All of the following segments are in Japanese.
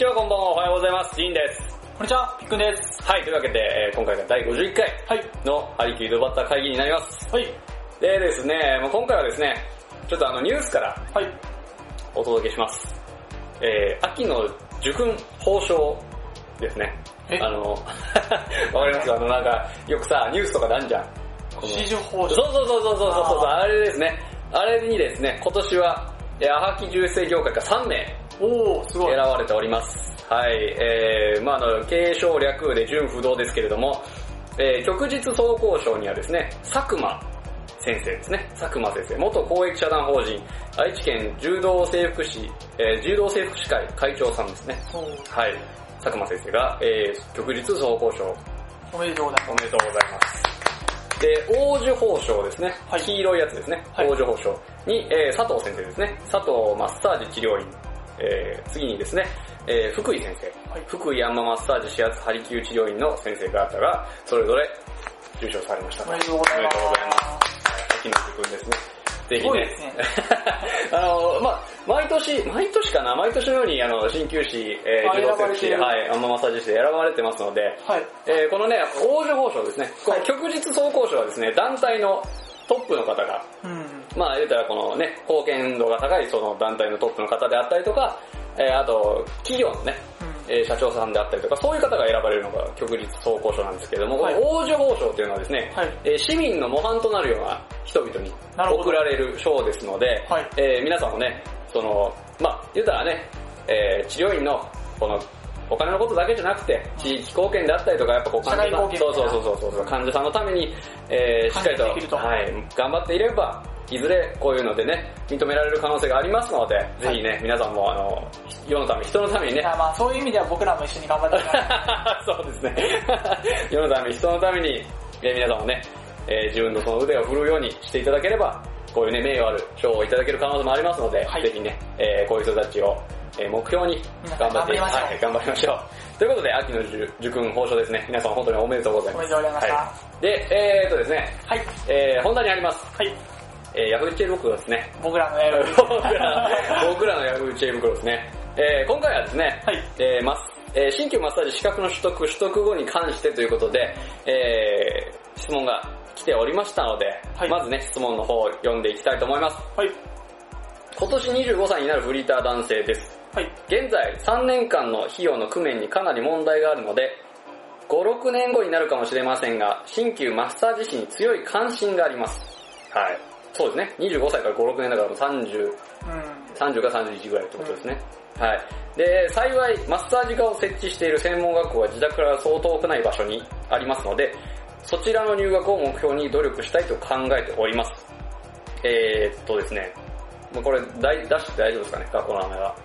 こんにちは、こんばんは、おはようございます。ジンです。こんにちは、ピックンです。はい、というわけで、えー今回が第51回はい。のハリキュードバッター会議になります。はい。でですね、もう今回はですね、ちょっとあのニュースからはい。お届けします。えー、秋の受訓報奨ですね。え？あの、わかります？あのなんか、よくさ、ニュースとかなんじゃん。この四十法そうそうそうそうそうそうそう、あれですね。あれにですね、今年は、えー、アハキ重生業界が3名おー、すごい。選ばれております。はい、えー、まああの、継承略で純不動ですけれども、えー、旭日総合賞にはですね、佐久間先生ですね。佐久間先生、元公益社団法人、愛知県柔道整復師、えー、柔道整復師会会長さんですね。はい、佐久間先生が、えー、旭日総合賞おめでとうございおめでとうございます。で、王樹宝賞ですね。はい黄色いやつですね。はい王樹宝賞に、えー佐藤先生ですね。佐藤マッサージ治療院。えー次にですね、えー福井先生。はい福井山マッサージ指圧ハリキュー治療院の先生方が、それぞれ受賞されました。おめでとうございます。おめでとうございます。秋野くんですね。ぜひねね。あの、まあ毎年、毎年かな？毎年のように、あの、鍼灸師、えー、あ自動はい、アンママッサージ師で選ばれてますので、はい。えーこのね、王女宝賞ですね。このはい旭日総合賞はですね、団体のトップの方が、うん。まあ言うたらこのね、貢献度が高いその団体のトップの方であったりとか、えーあと、企業のね、うん。えー社長さんであったりとか、そういう方が選ばれるのが旭日総合賞なんですけれども、はい。この王女宝賞っていうのはですね、はい。えー市民の模範となるような人々に贈られる賞ですので、はい。えー皆さんもね、その、まあ言うたらね、えー治療院のこのお金のことだけじゃなくて、地域貢献であったりとか、やっぱこう患者さん、そうそうそうそうそう、患者さんのために、えーしっかりとはい、頑張っていれば、いずれこういうのでね、認められる可能性がありますので、ぜひね、皆さんもあの、世のため、人のためにねまあそういう意味では僕らも一緒に頑張っていかないそうですね。世のため、人のために、えー皆さんもね、えー自分のその腕を振るうようにしていただければ、こういうね、名誉ある賞をいただける可能性もありますので、はいぜひね、えーこういう人たちを、えー目標に頑張って、はい、頑張りましょう。ということで、秋の受受訓報奨ですね。皆さん本当におめでとうございます。おめでとうございましたはい、で、えーっとですね、はい。えー本題にあります。はい。えーヤフーチェーン袋ですね。僕らのやる。僕ら僕らのヤフーチェーン袋ですね。えー今回はですね、はい。えーマスえー新旧マッサージ資格の取得、取得後に関してということで、えー質問が来ておりましたので、はいまずね、質問の方を読んでいきたいと思います。はい。今年25歳になるフリーター男性です。はい。現在、3年間の費用の工面にかなり問題があるので、5、6年後になるかもしれませんが、新旧マッサージ師に強い関心があります。はい。そうですね。25歳から5、6年だからもう30、うん。30か31ぐらいってことですね。はい。で、幸い、マッサージ科を設置している専門学校は自宅からそう遠くない場所にありますので、そちらの入学を目標に努力したいと考えております。えー、っとですね、これ大出して大丈夫ですかね、学校の名前は。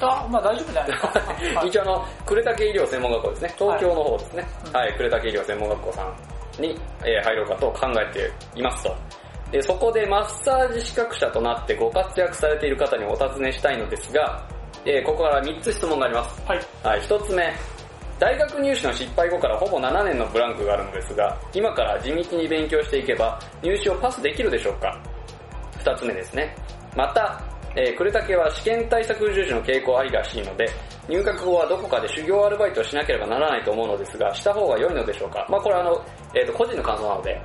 だまあ大丈夫じゃないですか？はい一応あの、呉竹医療専門学校ですね。東京の方ですね。ははいい、呉竹医療専門学校さんに、えー入ろうかと考えていますと。で、そこでマッサージ資格者となってご活躍されている方にお尋ねしたいのですが、えーここから3つ質問があります。はい。はい、1つ目。大学入試の失敗後からほぼ7年のブランクがあるのですが、今から地道に勉強していけば入試をパスできるでしょうか2つ目ですね。また、えー、呉竹は試験対策重視の傾向ありらしいので、入学後はどこかで修行アルバイトをしなければならないと思うのですが、した方が良いのでしょうかまあこれあの、えっ、と、個人の感想なので、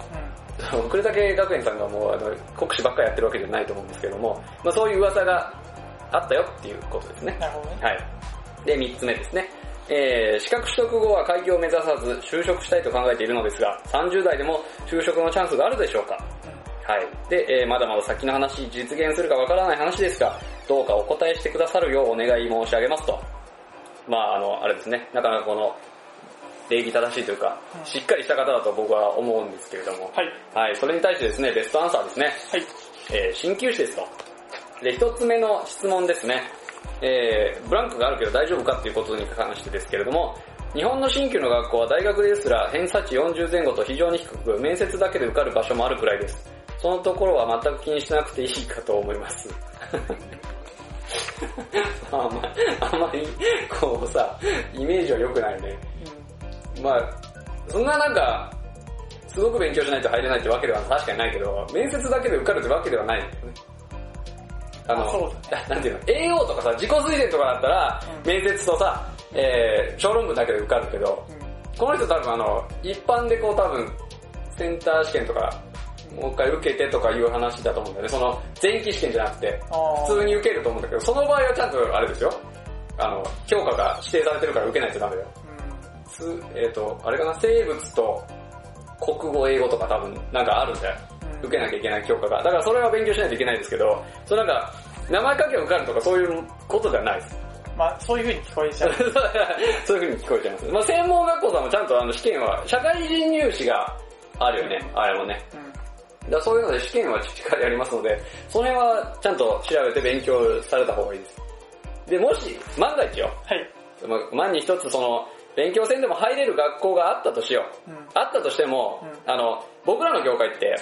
うん。呉竹学園さんがもうあの国試ばっかりやってるわけじゃないと思うんですけども、まあそういう噂があったよっていうことですね。なるほどね。はい。で、三つ目ですね。えー、資格取得後は開業を目指さず就職したいと考えているのですが、30代でも就職のチャンスがあるでしょうかはい。で、えーまだまだ先の話、実現するかわからない話ですが、どうかお答えしてくださるようお願い申し上げますと。まああの、あれですね、なかなかこの、礼儀正しいというか、うんしっかりした方だと僕は思うんですけれども、はい。はい、それに対してですね、ベストアンサーですね。はい。えー鍼灸師ですと。で、一つ目の質問ですね。えーブランクがあるけど大丈夫かっていうことに関してですけれども、日本の新旧の学校は大学ですら偏差値40前後と非常に低く、面接だけで受かる場所もあるくらいです。そのところは全く気にしなくていいかと思います。あんまあんまり、こうさ、イメージは良くないね。まあ、そんななんか、すごく勉強しないと入れないってわけでは確かにないけど、面接だけで受かるってわけではないんだよね。あの、あなんていうの、栄養とかさ、自己推薦とかだったら、うん面接とさ、えー、小論文だけで受かるけど、うんこの人多分あの、一般でこう多分、センター試験とか、もう一回受けてとかいう話だと思うんだよね。その、前期試験じゃなくて、普通に受けると思うんだけど、その場合はちゃんとあれですよ。あの、評価が指定されてるから受けないとダメだよ。すえっ、と、あれかな、生物と国語、英語とか多分なんかあるんだよ。うん受けなきゃいけない教科が。だからそれは勉強しないといけないですけど、そのなんか、名前書けば受かるとかそういうことではないです。まあそういう風に聞こえちゃう。そういう風に聞こえちゃいます。まあ専門学校さんもちゃんとあの試験は、社会人入試があるよね、あれもね。うんだそういうので試験はしっかりやりますので、その辺はちゃんと調べて勉強された方がいいです。で、もし、万が一よ、はい。まあ万に一つその、勉強せんでも入れる学校があったとしよう。うんあったとしても、うあの、僕らの業界って、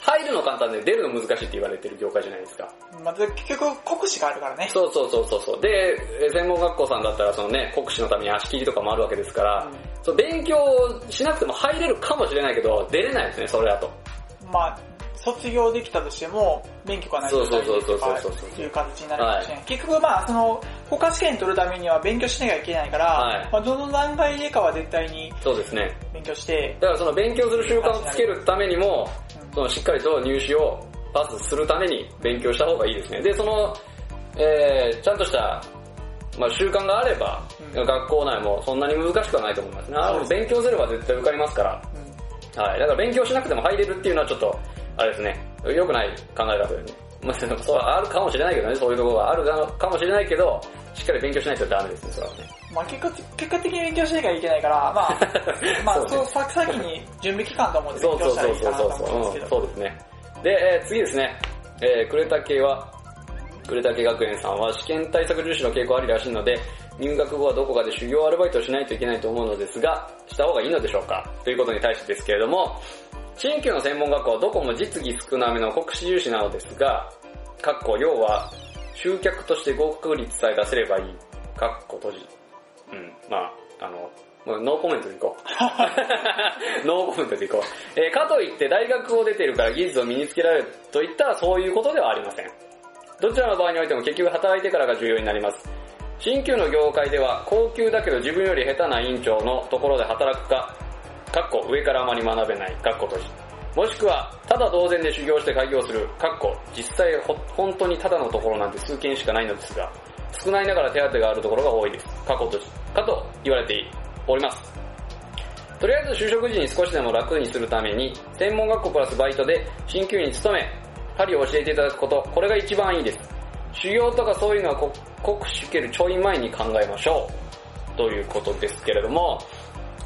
入るの簡単で出るの難しいって言われてる業界じゃないですか。まず結局国試があるからね。そうそうそうそうそう。で、え専門学校さんだったらそのね、国試のために足切りとかもあるわけですから、うんそう勉強しなくても入れるかもしれないけど、出れないですね、それだと。まあ、卒業できたとしても、免許がないそうそうそうそうという形になるかもしれない。結局まあ、その、国家試験取るためには勉強しなきゃいけないから、はいまあ、どの段階でかは絶対にそうですね。勉強して、だからその勉強する習慣をつけるためにも、そのしっかりと入試をパスするために勉強した方がいいですね。で、その、えー、ちゃんとした、まあ習慣があれば、うん学校内もそんなに難しくはないと思いますね。勉強すれば絶対受かりますから。うんはい。だから勉強しなくても入れるっていうのはちょっと、あれですね、良くない考え方でね。まあ、そうあるかもしれないけどね、そういうところがあるかもしれないけど、しっかり勉強しないとダメですね、それはね。まあ結果結果的に勉強しなきゃいけないから、まあ、まあそうね先に準備期間と思ってそう勉そうそう強したらいいかなとそうそう、うん思うんですけど。そうですね。で、えー次ですね、えー、呉竹は、呉竹学園さんは試験対策重視の傾向ありらしいので、入学後はどこかで修行アルバイトをしないといけないと思うのですが、した方がいいのでしょうか？ということに対してですけれども、新旧の専門学校はどこも実技少なめの国試重視なのですが、かっこ要は、集客として合格率さえ出せればいい、かっこ閉じ。うん、まあ、あの、もうノーコメントでいこう。ノーコメントでいこう。えーかといって大学を出てるから技術を身につけられるといったらそういうことではありません。どちらの場合においても結局働いてからが重要になります。新旧の業界では高級だけど自分より下手な院長のところで働くか、かっこ上からあまり学べない、かっこ閉じ。もしくは、ただ同然で修行して開業する、かっこ実際ほ本当にただのところなんて数件しかないのですが、少ないながら手当があるところが多いです。かっこ閉じ。かと言われております。とりあえず就職時に少しでも楽にするために、専門学校プラスバイトで鍼灸院に勤め、針を教えていただくこと、これが一番いいです。修行とかそういうのはこ国試受けるちょい前に考えましょう。ということですけれども、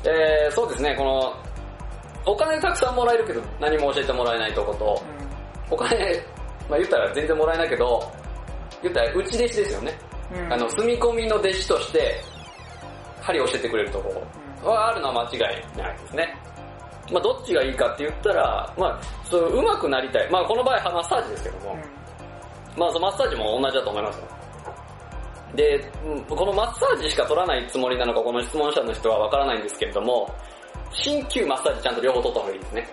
えー、そうですね、この、お金たくさんもらえるけど何も教えてもらえないとこと、お金、まあ言ったら全然もらえないけど、言ったら内弟子ですよね。うんうんあの、住み込みの弟子として、針を教えてくれるところはあるのは間違いないですね。まあどっちがいいかって言ったら、まあ、そう、上手くなりたい。まあこの場合はマッサージですけども、まあそのマッサージも同じだと思いますよ。で、うんこのマッサージしか取らないつもりなのか、この質問者の人はわからないんですけれども、鍼灸マッサージちゃんと両方取った方がいいですね。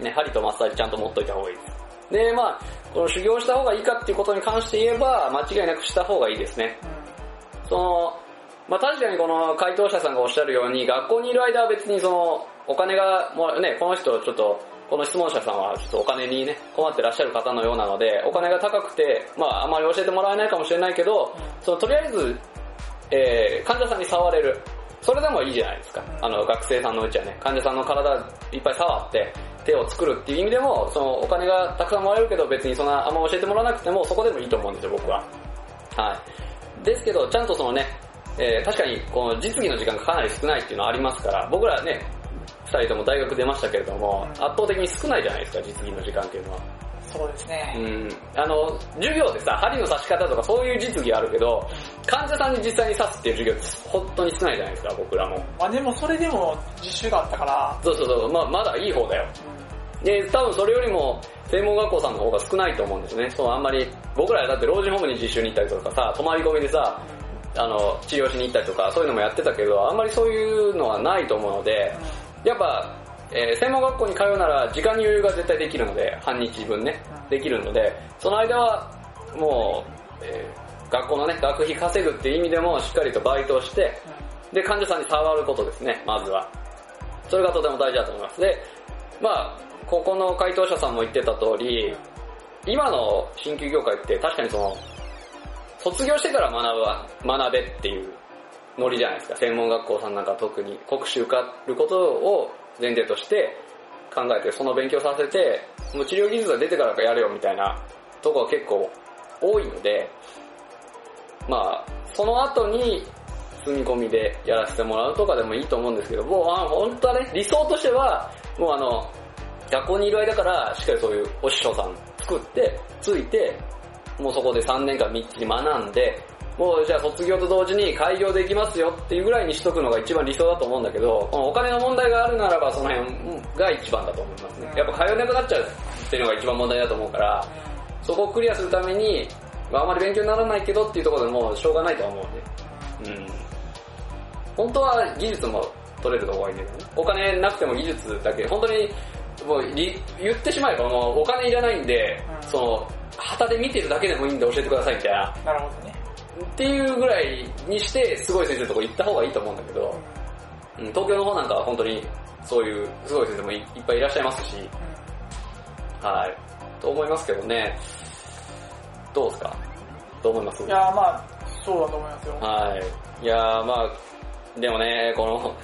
ね、針とマッサージちゃんと持っといた方がいいです。で、まあ、この修行した方がいいかっていうことに関して言えば、間違いなくした方がいいですね。その、まあ確かにこの回答者さんがおっしゃるように、学校にいる間は別にその、お金がもらね、この人ちょっと、この質問者さんはちょっとお金にね、困ってらっしゃる方のようなので、お金が高くて、まああまり教えてもらえないかもしれないけど、そのとりあえず、えー、患者さんに触れる。それでもいいじゃないですか。あの、学生さんのうちはね、患者さんの体いっぱい触って、手を作るっていう意味でも、そのお金がたくさんもらえるけど別にそんなあんま教えてもらわなくてもそこでもいいと思うんですよ、僕は。はい。ですけど、ちゃんとそのね、えー確かにこの実技の時間がかなり少ないっていうのはありますから、僕らね、二人とも大学出ましたけれども、うん圧倒的に少ないじゃないですか、実技の時間っていうのは。そうですね。うん。あの、授業でさ、針の刺し方とかそういう実技あるけど、患者さんに実際に刺すっていう授業って本当に少ないじゃないですか、僕らも。まあでもそれでも実習があったから、そうそうそう、まあまだいい方だよ。で、多分それよりも、専門学校さんの方が少ないと思うんですね。そう、あんまり、僕らだって老人ホームに実習に行ったりとかさ、泊まり込みでさ、あの、治療しに行ったりとか、そういうのもやってたけど、あんまりそういうのはないと思うので、やっぱ、えー専門学校に通うなら時間に余裕が絶対できるので、半日分ね、できるので、その間は、もう、えー学校のね、学費稼ぐっていう意味でもしっかりとバイトをして、で、患者さんに触ることですね、まずは。それがとても大事だと思います。で、まあここの回答者さんも言ってた通り、今の鍼灸業界って確かにその、卒業してから学ぶは、学べっていうノリじゃないですか。専門学校さんなんか特に国試受かることを前提として考えて、その勉強させて、もう治療技術が出てからかやれよみたいなとこが結構多いので、まあその後に積み込みでやらせてもらうとかでもいいと思うんですけど、もうあ本当はね、理想としては、もうあの、学校にいる間からしっかりそういうお師匠さん作って、ついて、もうそこで3年間みっちり学んで、もうじゃあ卒業と同時に開業できますよっていうぐらいにしとくのが一番理想だと思うんだけど、お金の問題があるならばその辺が一番だと思いますね。やっぱ通えなくなっちゃうっていうのが一番問題だと思うから、そこをクリアするために、まああまり勉強にならないけどっていうところでもうしょうがないとは思うんで。うん。本当は技術も取れるとこがいいんだけどね。お金なくても技術だけ、本当に、もうり言ってしまえばもうお金いらないんで、うんその、旗で見てるだけでもいいんで教えてくださいみたいな。なるほどね。っていうぐらいにして、すごい先生のとこ行った方がいいと思うんだけど、うん、東京の方なんかは本当にそういうすごい先生もいいっぱいいらっしゃいますし、はい。と思いますけどね。どうですか？どう思います？いやーまあ、そうだと思いますよ。はい。いやーまあ、でもね、この、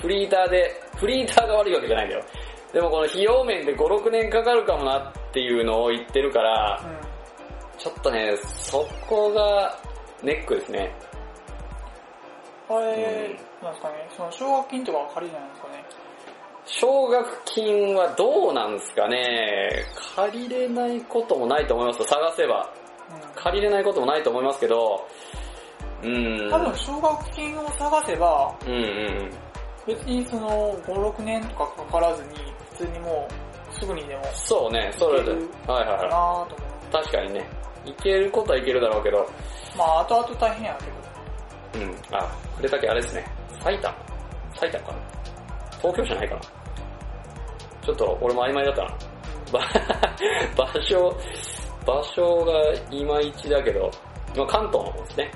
フリーターで、フリーターが悪いわけじゃないんだよ。でもこの費用面で5、6年かかるかもなっていうのを言ってるから、ちょっとね、そこがネックですね。これ、なんですかね、その奨学金とかは借りないんですかね。奨学金はどうなんですかね借りれないこともないと思いますよ探せば。うん借りれないこともないと思いますけど、うん。多分奨学金を探せば、うんうん別にその5、6年とかかからずに、普通にもうすぐにでもそうね、それで。はいはいはと思う。い。確かにね。いけることはいけるだろうけど、まあ後々大変やけど。うん。あ、触れたけあれですね。埼玉埼玉かな東京じゃないかなちょっと俺も曖昧だったな。ば 場所、場所がいまいちだけど、まあ関東の方ですね。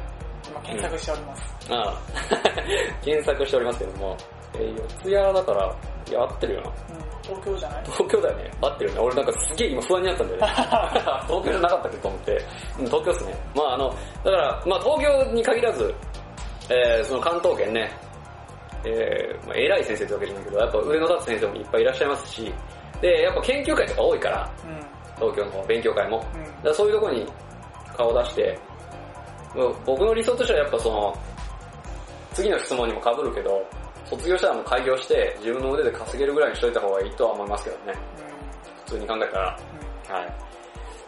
今検索しております。ああ 検索しておりますけども、えー、四谷だから、いや、合ってるよな。うん、東京じゃない？東京だよね。合ってるよね。俺なんかすげえ今不安になったんだよね。東京じゃなかったっけと思って。うん、東京っすね。まああの、だから、まあ東京に限らず、えー、その関東圏ね、えー、まあ偉い先生ってわけじゃないけど、やっぱ上の立つ先生もいっぱいいらっしゃいますし、で、やっぱ研究会とか多いから、う東京の勉強会も。ん。うんそういうとこに顔出して、もう僕の理想としてはやっぱその、次の質問にも被るけど、卒業したらもう開業して自分の腕で稼げるぐらいにしといた方がいいとは思いますけどね。普通に考えたら。はい。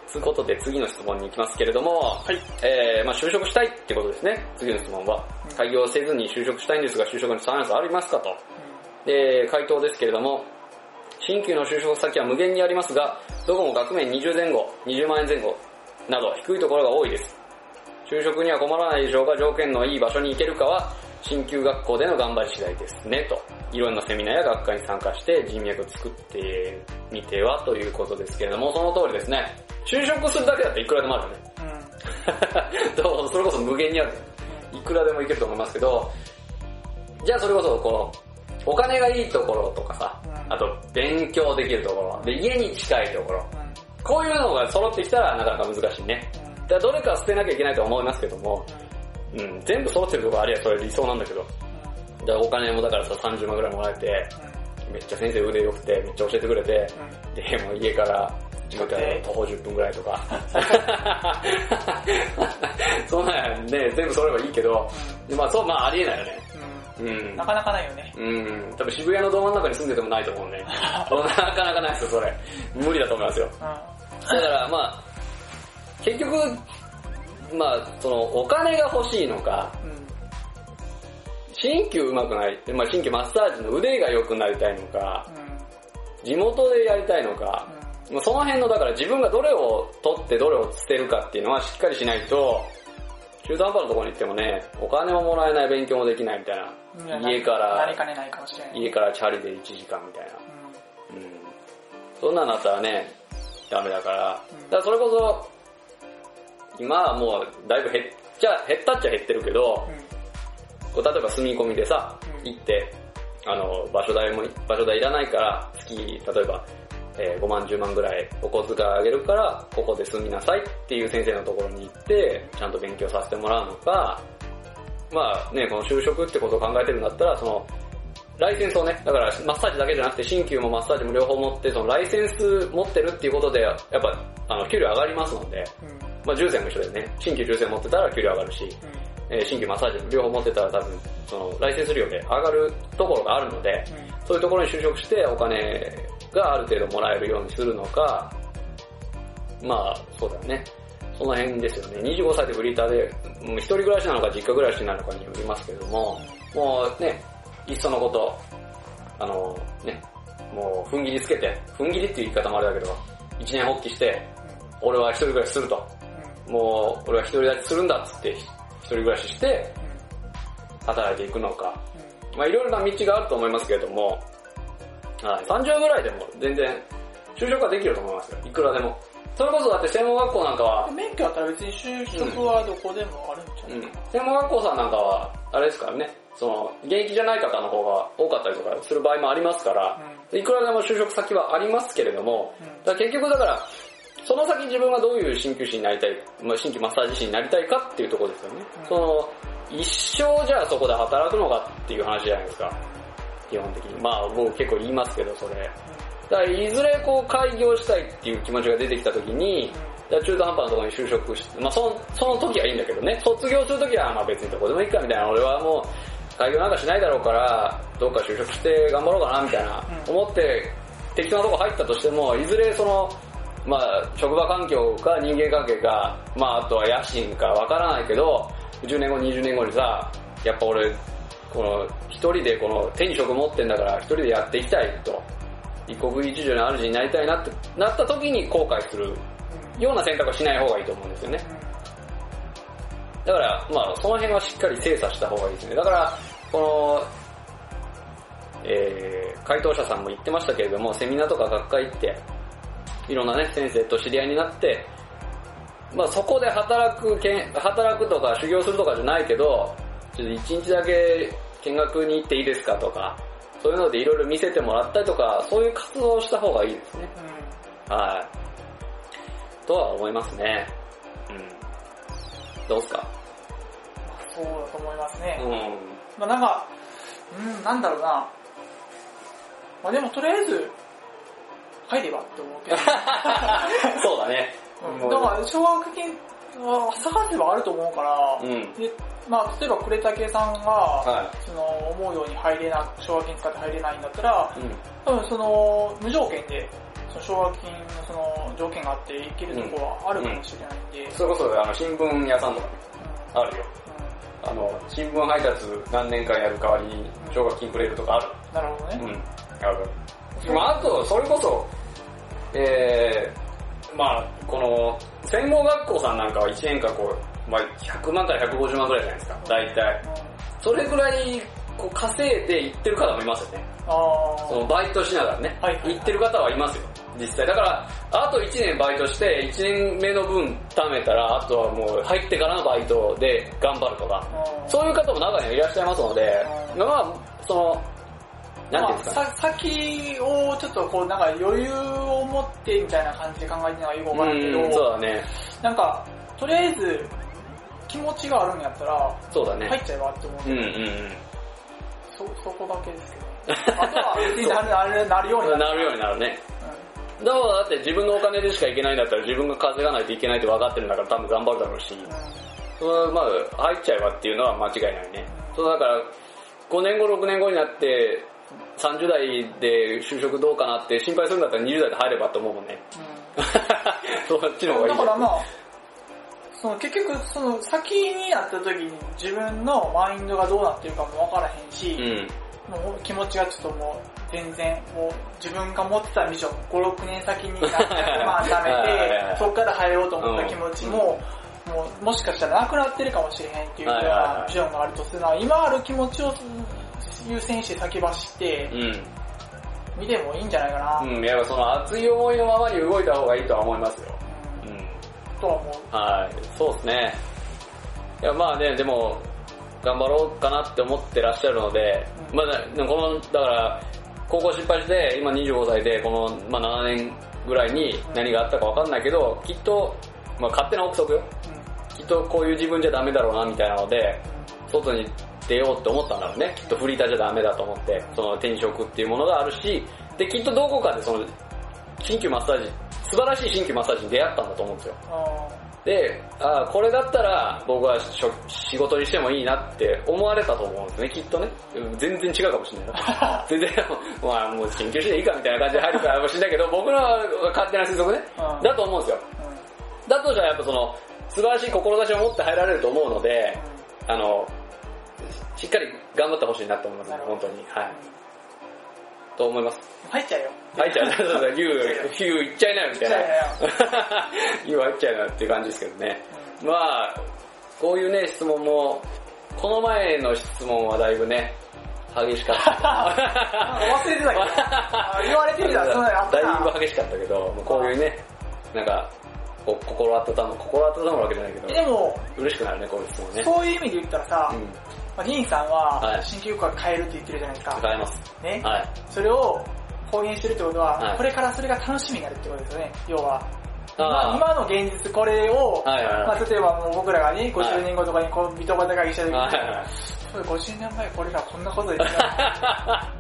つうことで次の質問に行きますけれども、はい。えー、まあ就職したいってことですね。次の質問はうん。開業せずに就職したいんですが、就職にチャンスありますかと。で、回答ですけれども、新旧の就職先は無限にありますが、どこも額面20前後、20万円前後など低いところが多いです。就職には困らないでしょうが、条件のいい場所に行けるかは、新旧学校での頑張り次第ですね、と。いろんなセミナーや学会に参加して人脈を作ってみてはということですけれども、その通りですね。就職するだけだったらいくらでもあるよね。うん。うん。どうそれこそ無限にある。いくらでもいけると思いますけど、じゃあそれこそこの、お金がいいところとかさ、うんあと勉強できるところ、で家に近いところ、うん。こういうのが揃ってきたらなかなか難しいね。だからどれかは捨てなきゃいけないと思いますけども、うん、全部揃ってるとこありゃそれ理想なんだけど、だからお金もだからさ30万ぐらいもらえて、めっちゃ先生腕良くて、めっちゃ教えてくれて、で、もう家から、自分から徒歩10分ぐらいとか。そんなんね、全部揃えばいいけど、でまあそう、まあありえないよね。うん。うんな。かなかないよね。うん。多分渋谷のど真ん中に住んでてもないと思うね。なかなかないですよ、それ。無理だと思いますよ。うだからまあ、結局、まあ、その、お金が欲しいのか、ん。うん。鍼灸上手くなり、まあ鍼灸マッサージの腕が良くなりたいのか、うん。地元でやりたいのか、もうその辺の、だから自分がどれを取ってどれを捨てるかっていうのはしっかりしないと、中途半端なところに行ってもね、お金ももらえない、勉強もできないみたいな。うん。家から。家からチャリで1時間みたいな。ううん。そんなんなったらね、ダメだから。うんだからそれこそ、今はもうだいぶ減っちゃ、減ったっちゃ減ってるけど、こう例えば住み込みでさ、うん行って、あの、場所代も、場所代いらないから、月、例えば、えー5万10万ぐらいお小遣いあげるから、ここで住みなさいっていう先生のところに行って、ちゃんと勉強させてもらうのか、まあね、この就職ってことを考えてるんだったら、その、ライセンスをね、だからマッサージだけじゃなくて、鍼灸もマッサージも両方持って、そのライセンス持ってるっていうことで、やっぱ、あの、給料上がりますので、うん。うん。まあ重線も一緒でね、鍼灸重線持ってたら給料上がるし、えー鍼灸マッサージも両方持ってたら多分、その、ライセンス料で上がるところがあるので、そういうところに就職してお金がある程度もらえるようにするのか、まあ、そうだよね。その辺ですよね。25歳でフリーターで、うん一人暮らしなのか実家暮らしなのかによりますけれども、もうね、いっそのこと、あのね、もう踏ん切りつけて、踏ん切りっていう言い方もあれだけど、一年発起して、俺は一人暮らしすると。もう、俺は一人立ちするんだっつって、一人暮らしして、働いていくのか。まあいろいろな道があると思いますけれども、はい、30ぐらいでも全然、就職はできると思いますよ。いくらでも。それこそだって専門学校なんかは、免許あったら別に就職はどこでもあるんちゃう、うん、専門学校さんなんかは、あれですからね、その、現役じゃない方の方が多かったりとかする場合もありますから、いくらでも就職先はありますけれども、うんだ結局だから、その先自分がどういう鍼灸師になりたい、まあ、鍼灸マッサージ師になりたいかっていうところですよね。うんその、一生じゃあそこで働くのかっていう話じゃないですか。基本的に。まあ僕結構言いますけど、それ。だからいずれこう開業したいっていう気持ちが出てきた時に、じゃあ中途半端なところに就職して、まあそのその時はいいんだけどね、卒業する時はまあ別にどこでもいいかみたいな、俺はもう開業なんかしないだろうから、どっか就職して頑張ろうかなみたいな、うん思って適当なとこ入ったとしても、いずれその、まあ職場環境か人間関係か、まああとは野心かわからないけど、10年後20年後にさ、やっぱ俺、この一人でこの手に職持ってんだから一人でやっていきたいと。一国一女の主になりたいなってなった時に後悔するような選択はしない方がいいと思うんですよね。だから、まあその辺はしっかり精査した方がいいですね。だから、この、えー、回答者さんも言ってましたけれども、セミナーとか学会行って、いろんなね、先生と知り合いになって、まあそこで働くけん、働くとか修行するとかじゃないけど、ちょっと一日だけ見学に行っていいですかとか、そういうのでいろいろ見せてもらったりとか、そういう活動をした方がいいですね。はい。とは思いますね。うん。どうすか？そうだと思いますね。うん。まあなんか、うん、なんだろうな。まあでもとりあえず、入ればって思うけど。そうだね。うんだから、奨学金は探せばあると思うから、うん。で、まあ例えば呉竹さんが、はその、思うように入れな、奨学金使って入れないんだったら、い。うん。多分その、無条件で、奨学金のその条件があっていけるところはあるかもしれないんで、それこそ、あの、新聞屋さんとかねうんあるよ。あの、新聞配達何年間やる代わりに奨学金くれるとかある。なるほどね。うん。ある。まああと、それこそ、えー、まあこの、専門学校さんなんかは1年間こう、まあ100万から150万ぐらいじゃないですか、大体。それぐらい、こう稼いで行ってる方もいますよね。ああそのバイトしながらね、はい行ってる方はいますよ、実際。だから、あと1年バイトして、1年目の分貯めたら、あとはもう入ってからのバイトで頑張るとか、うんそういう方も中にはいらっしゃいますので、うんまあ、その、なんていうんですか？ね。まあ、さ先をちょっとこうなんか余裕を持ってみたいな感じで考えてるのがよくわからんけど、うん、そうだね。なんか、とりあえず気持ちがあるんやったら、そうだね。入っちゃえばって思うけど、うんうんうん。そ、そこだけですけど。あとは別になるなるなるようになる。なるようになるね。だからだって自分のお金でしかいけないんだったら自分が稼がないといけないって分かってるんだから多分頑張るだろうし、うんそれはまあ入っちゃえばっていうのは間違いないね。そうだから5年後6年後になって30代で就職どうかなって心配するんだったら20代で入ればと思うもんね。そっちの方がいい。だからまあ、その結局その先になった時に自分のマインドがどうなってるかもわからへんし、うん。もう気持ちがちょっともう全然もう自分が持ってたビジョン5、6年先に100万貯めはいはいはいて、そこから入ろうと思った気持ちも、もうもしかしたらなくなってるかもしれへんっていうようないビジョンがあるとするのは、今ある気持ちを優先して先走ってうん。見てもいいんじゃないかな。うん。やっぱその熱い思いのままに動いた方がいいとは思いますよ。うん。とは思う。はい、そうですね。いや、まあね、でも、頑張ろうかなって思ってらっしゃるので、うんまだ、この、だから、高校失敗して、今25歳で、この、まあ7年ぐらいに何があったかわかんないけど、きっと、まあ勝手な憶測よ。きっとこういう自分じゃダメだろうな、みたいなので、外に出ようって思ったんだろうね。きっとフリーターじゃダメだと思って、その転職っていうものがあるし、で、きっとどこかでその、鍼灸マッサージ、素晴らしい鍼灸マッサージに出会ったんだと思うんですよ。うんで、あーこれだったら僕はしょ仕事にしてもいいなって思われたと思うんですね、きっとね。うん全然違うかもしれないな。全然、まあもう研究していいかみたいな感じで入るか もしれないけど、僕の勝手な推測ね、うんだと思うんですよ。だとしたらやっぱその、素晴らしい志を持って入られると思うので、あの、しっかり頑張ってほしいなと思いますね本当に。はい。と思います。入っちゃうよ。入っちゃう。そうそう、ヒュー、ヒューいっちゃいなよみたいな入っちゃ。ヒュー入っちゃうなっていう感じですけどね。まあ、こういうね、質問も、この前の質問はだいぶね、激しかった。忘れてたけど。あ 言われてみたらそんなのあったな。だいぶ激しかったけど、こういうね、なんか、こう心温む、心温むわけじゃないけど、でも、嬉しくなるね、こういう質問ね。そういう意味で言ったらさ、うん、まあ、ディーンさんははい新規国家変えるって言ってるじゃないですか。変えます。ね。はい。それを公言してるってことは、はいこれからそれが楽しみになるってことですよね。要は。あー今今の現実これを、はいはいはいまあ、例えばもう僕らがね、50年後とかにこう、ビトバタ会議した時に、はいはいはいそう50年前これらこんなこと言ってた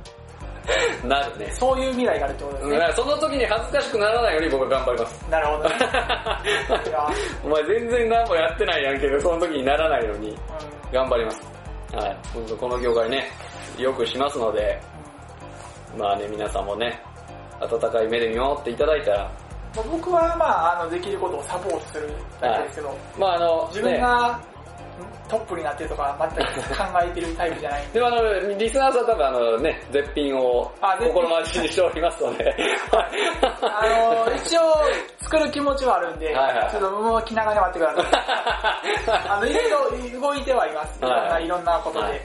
なるね。そういう未来があるってことですね。だからその時に恥ずかしくならないように僕は頑張ります。なるほどね。い やお前全然何もやってないやんけど、その時にならないようにうん頑張ります。はい。本当この業界ね、よくしますので、まあね、皆さんもね、温かい目で見守っていただいたら、まあ僕はまあ、あの、できることをサポートするだけですけど、まああの、自分ね、がトップになってるとか全く考えてるタイプじゃないんで。でもあの、リスナーさん多分あのね、絶品を心待ちにしておりますので、あの、一応作る気持ちはあるんで、はいはいちょっともう気長に待ってください。あの、いろいろ動いてはいます。いろんな、はいいろんなことで。ははいい。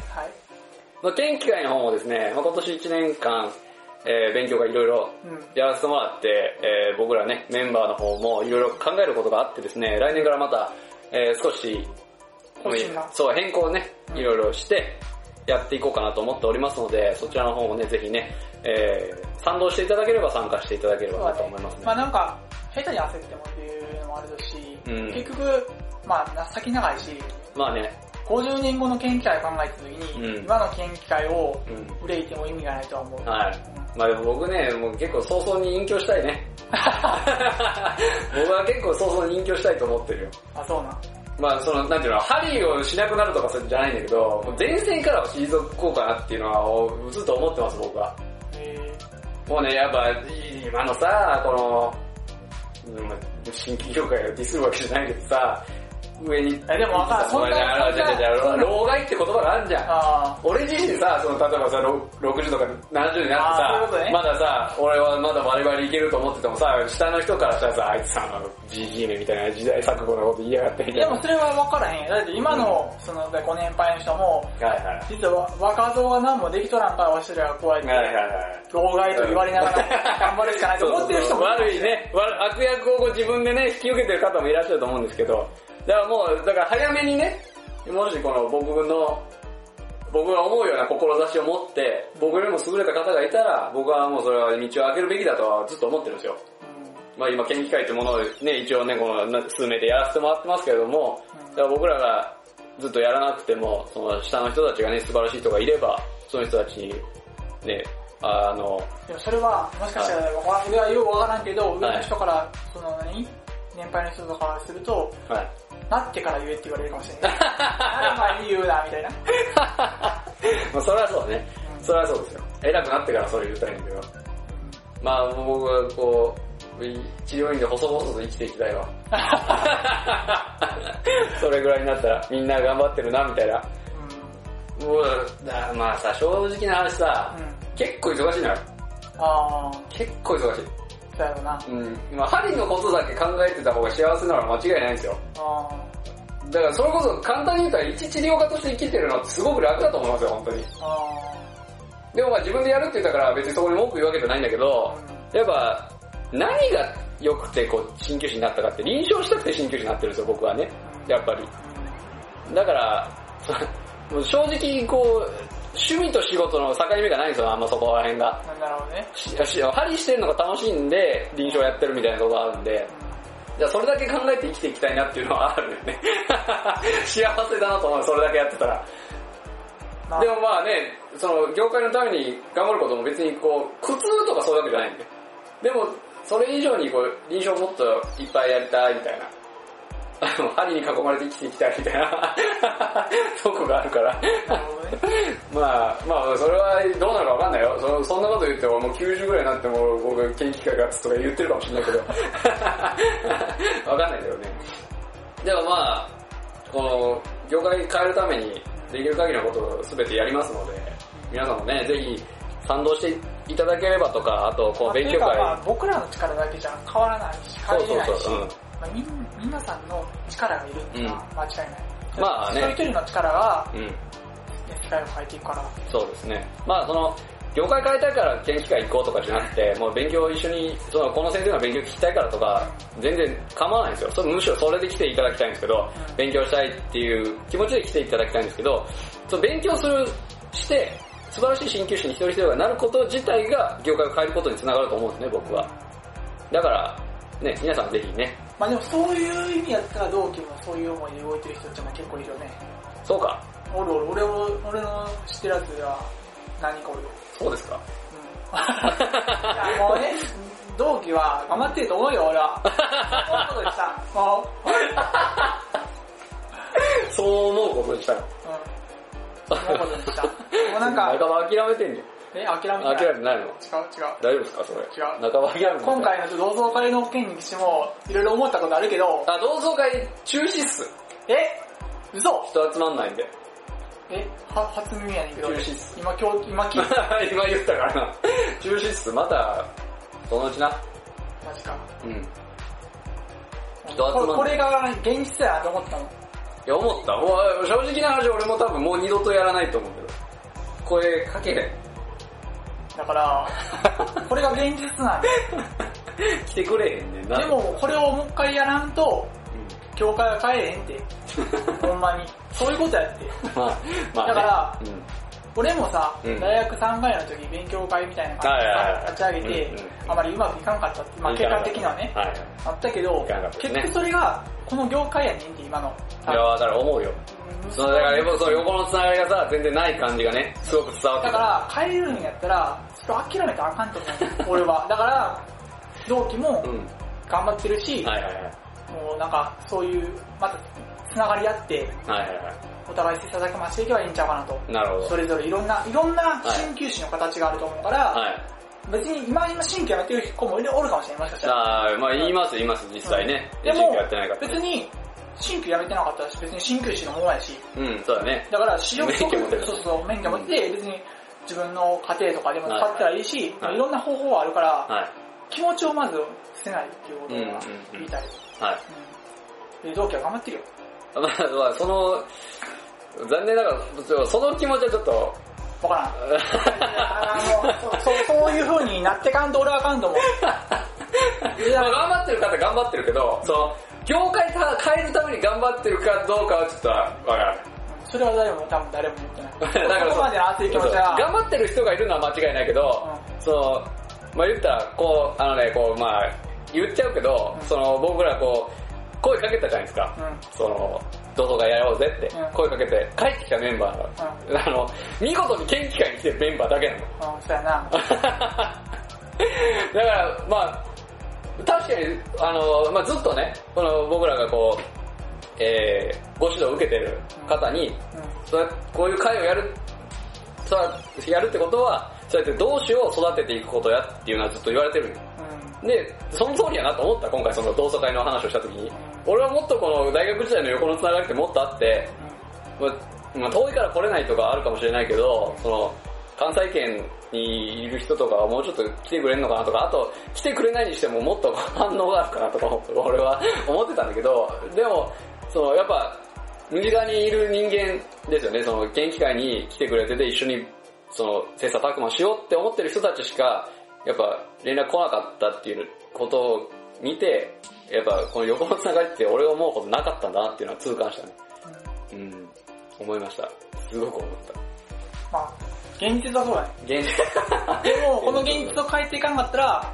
まあ天気会の方もですね、まあ、今年1年間、えー勉強がいろいろうん。やらせてもらって、えー僕らね、メンバーの方もいろいろ考えることがあってですね、来年からまた、えー少し、そう、変更をね、いろいろして、やっていこうかなと思っておりますので、そちらの方もね、ぜひね、えー賛同していただければ参加していただければなと思いますね。まあなんか、下手に焦ってもっていうのもあるし、うん結局、まあ先長いし、まあね、50年後の研究会を考えた時に、うん今の研究会をうん。憂いても意味がないとは思う。はい。まあでも僕ね、もう結構早々に隠居したいね。僕は結構早々に隠居したいと思ってるよ。あ、そうなん。まあその、なんていうの、ハリーをしなくなるとかするんじゃないんだけど、前線からは退こうかなっていうのはずっと思ってます僕は。もうね、やっぱ今のさ、この、新規業界をディスるわけじゃないけどさ、上に。えでもわかんな、そんなじゃじゃ老害って言葉があるじゃん。あ俺自身さ、その例えばさ、ろ60とか70になってさ、まださ、俺はまだバリバリいけると思っててもさ、下の人からしたらさ、あいつさ、あの、GG ねみたいな時代錯誤なこと言いやがってみたいな。でもそれは分からへんよ。だって今の、その、ご年配の人も、はいはい。実は若造が何もできとらんからわしらがこうやって、はいはいはい。老害と言われながら頑張るしかないと思ってる人も 悪いね、悪悪役を自分でね、引き受けてる方もいらっしゃると思うんですけど、だからもう、だから早めにね、もしこの僕の、僕が思うような志を持って、僕よりも優れた方がいたら、僕はもうそれは道を開けるべきだとはずっと思ってるんですよ。まあ今、研究会ってものをね、一応ね、このな数名でやらせてもらってますけれども、だから僕らがずっとやらなくても、その下の人たちがね、素晴らしい人がいれば、その人たちに、ね、あの、でもそれは、もしかしたら、わ俺はよくわからんけど、上の人から、その何？年配の人とかすると、はい。なってから言えって言われるかもしれない。なる前に言うな、みたいな。まあそれはそうね。それはそうですよ。偉くなってからそれ言ったらいいんだけど。まあ僕はこう、治療院で細々と生きていきたいわ。それぐらいになったらみんな頑張ってるなみたいな。もう、だまあさ、正直な話さ、うん。うん。結構忙しいのよ。あ結構忙しい。ー、そうやろな。うん。まあ針のことだけ考えてた方が幸せなのは間違いないんですよ。あだからそれこそ簡単に言ったら一治療家として生きてるのってすごく楽だと思いますよ、本当に。ー、あでもまあ自分でやるって言ったから別にそこに文句言うわけじゃないんだけど、ー、やっぱ何が良くてこう鍼灸師になったかって臨床したくて鍼灸師になってるんですよ僕はねやっぱりだからそもう正直こう趣味と仕事の境目がないんですよあんまそこら辺がうんなるほどね。針してるのが楽しいんで臨床やってるみたいなとこがあるんでじゃあそれだけ考えて生きていきたいなっていうのはあるよね 幸せだなと思うそれだけやってたらまあでもまあね、その業界のために頑張ることも別にこう、苦痛とかそういうわけじゃないんで。でも、それ以上にこう、臨床もっといっぱいやりたいみたいな。あの、針に囲まれて生きていきたいみたいな とこがあるから。まあ、まあ、それはどうなるかわかんないよ。そそんなこと言ってももう90ぐらいになっても僕、研究会がとか言ってるかもしれないけど。わかんないけどね。でもまあ、この、業界変えるためにできる限りのことを全てやりますので、皆さんもね、ぜひ賛同していただければとか、あと、こう、勉強会。まあ僕らの力だけじゃ変わらないし、変えれないし、そうそうそううんまあ、皆さんの力がいるっていうのは間違いない。まあね一人一人の力が、うん、ね、世界を変えていくから。そうですね。まあ、その、業界変えたいから研究会行こうとかじゃなくて、もう勉強一緒に、その、この先生の勉強聞きたいからとか、全然構わないんですよ。それむしろそれで来ていただきたいんですけど、うん勉強したいっていう気持ちで来ていただきたいんですけど、その勉強する、して、素晴らしい鍼灸師に一人一人がなること自体が業界を変えることにつながると思うんですね、僕は。だから、ね、皆さんぜひね、まあでもそういう意味やったら同期もそういう思いで動いてる人ってのは結構いるよね。そうか、おるおる、俺を俺の知ってるやつでは何人かおるよ。そうですか。うん。もうね、同期は頑張ってると思うよ、俺は。そういうことでした。もう、そう思うことにしたの。うん。そういうことでした。もうなんか、仲間諦めてんじえ、諦め。ない。諦めてないの？違う違う。大丈夫ですかそれ？違う仲間今回の同窓会の件にしても、いろいろ思ったことあるけど、あ、同窓会中止っす。え？嘘？人集まんないんで。え？は初耳やねんけど、中止っす今今日、今聞いた。今言ったからな。中止っす。また、そのうちな。マジか。うん。人集まんないこれこれが現実やなと思ったの？いや、思った。もう正直な話、俺も多分もう二度とやらないと思うけど。声かけへん。だから、これが現実なんで。来てくれへんねんな。でも、これをもう一回やらんと、うん、教会は帰れへんって。ほんまに。そういうことやって。まあ、まあ、ね。だからうん。俺もさ、うん大学3回の時勉強会みたいな感じはいはいはいで立ち上げて、うんうんあまりうまくいかんかったって、まあ結果的にはね、はいはい。あったけどね結局それが、この業界やねんって今の。いや、わかる、思うよ。うんその、だから、やっぱその横のつながりがさ、全然ない感じがね、すごく伝わって。だから、帰れるんやったら、それ諦めたらあかんと思う。俺は。だから、同期もうん。頑張ってるし、はいはいはい。もうなんか、そういう、また、つながり合って、はいはいはお互い切磋琢磨していけばいいんちゃうかなと。い。なるほど。それぞれいろんな、いろんな鍼灸師の形があると思うから、はい。別に今今鍼灸やってる子もいるおるかもしれない、もしかしたら。あーまあ言います言います、実際ね。でもでも、やってないから。別に、鍼灸やめてなかったらし、別に鍼灸師のものやし、うん、そうだね。だから視力免許持ってるそうそう免許持って、別に自分の家庭とかでも使ったらいいし、はいいろんな方法はあるから、はい。気持ちをまず捨てないっていうことが言いたい。はい。うん。で、同期は頑張ってるよ。まあ、まあ、その、残念ながら、その気持ちはちょっと、わからん。あーもうそうそういう風になってかんと俺はあかんと思う。頑張ってる方頑張ってるけど、その、業界た変えるために頑張ってるかどうかはちょっとわからない。それは誰も多分誰も言ってない。だからそこまでの熱い気持ちは。頑張ってる人がいるのは間違いないけど、その、まあ言ったら、こう、あのね、こう、まあ、言っちゃうけど、うんその、僕らこう、声かけたじゃないですか。うん。うん。その、同窓会やろうぜってうん声かけて、帰ってきたメンバーが、あの、見事に研究会に来てるメンバーだけなの。うん、そうやな。だから、まあ確かに、あの、まあずっとね、この僕らがこう、えー、ご指導を受けてる方に、うん。そうやこういう会をやる、そうやるってことは、そうやって同志を育てていくことやっていうのはずっと言われてるうん。で、その通りやなと思った、今回その同窓会の話をした時に。俺はもっとこの大学時代の横のつながりってもっとあって、まあまあ、遠いから来れないとかあるかもしれないけど、その、関西圏にいる人とかはもうちょっと来てくれるのかなとか、あと、来てくれないにしてももっと反応があるかなとか、俺は思ってたんだけど、でも、その、やっぱ、身近にいる人間ですよね、その、研究会に来てくれてて一緒に、その、切磋琢磨しようって思ってる人たちしか、やっぱ連絡来なかったっていうこと見て、やっぱこの横のつながりって俺が思うほどなかったんだなっていうのは痛感したね。うん。思いました。すごく思った。まあ、現実はそうだね。現実。でも、この現実を変えていかんかったら、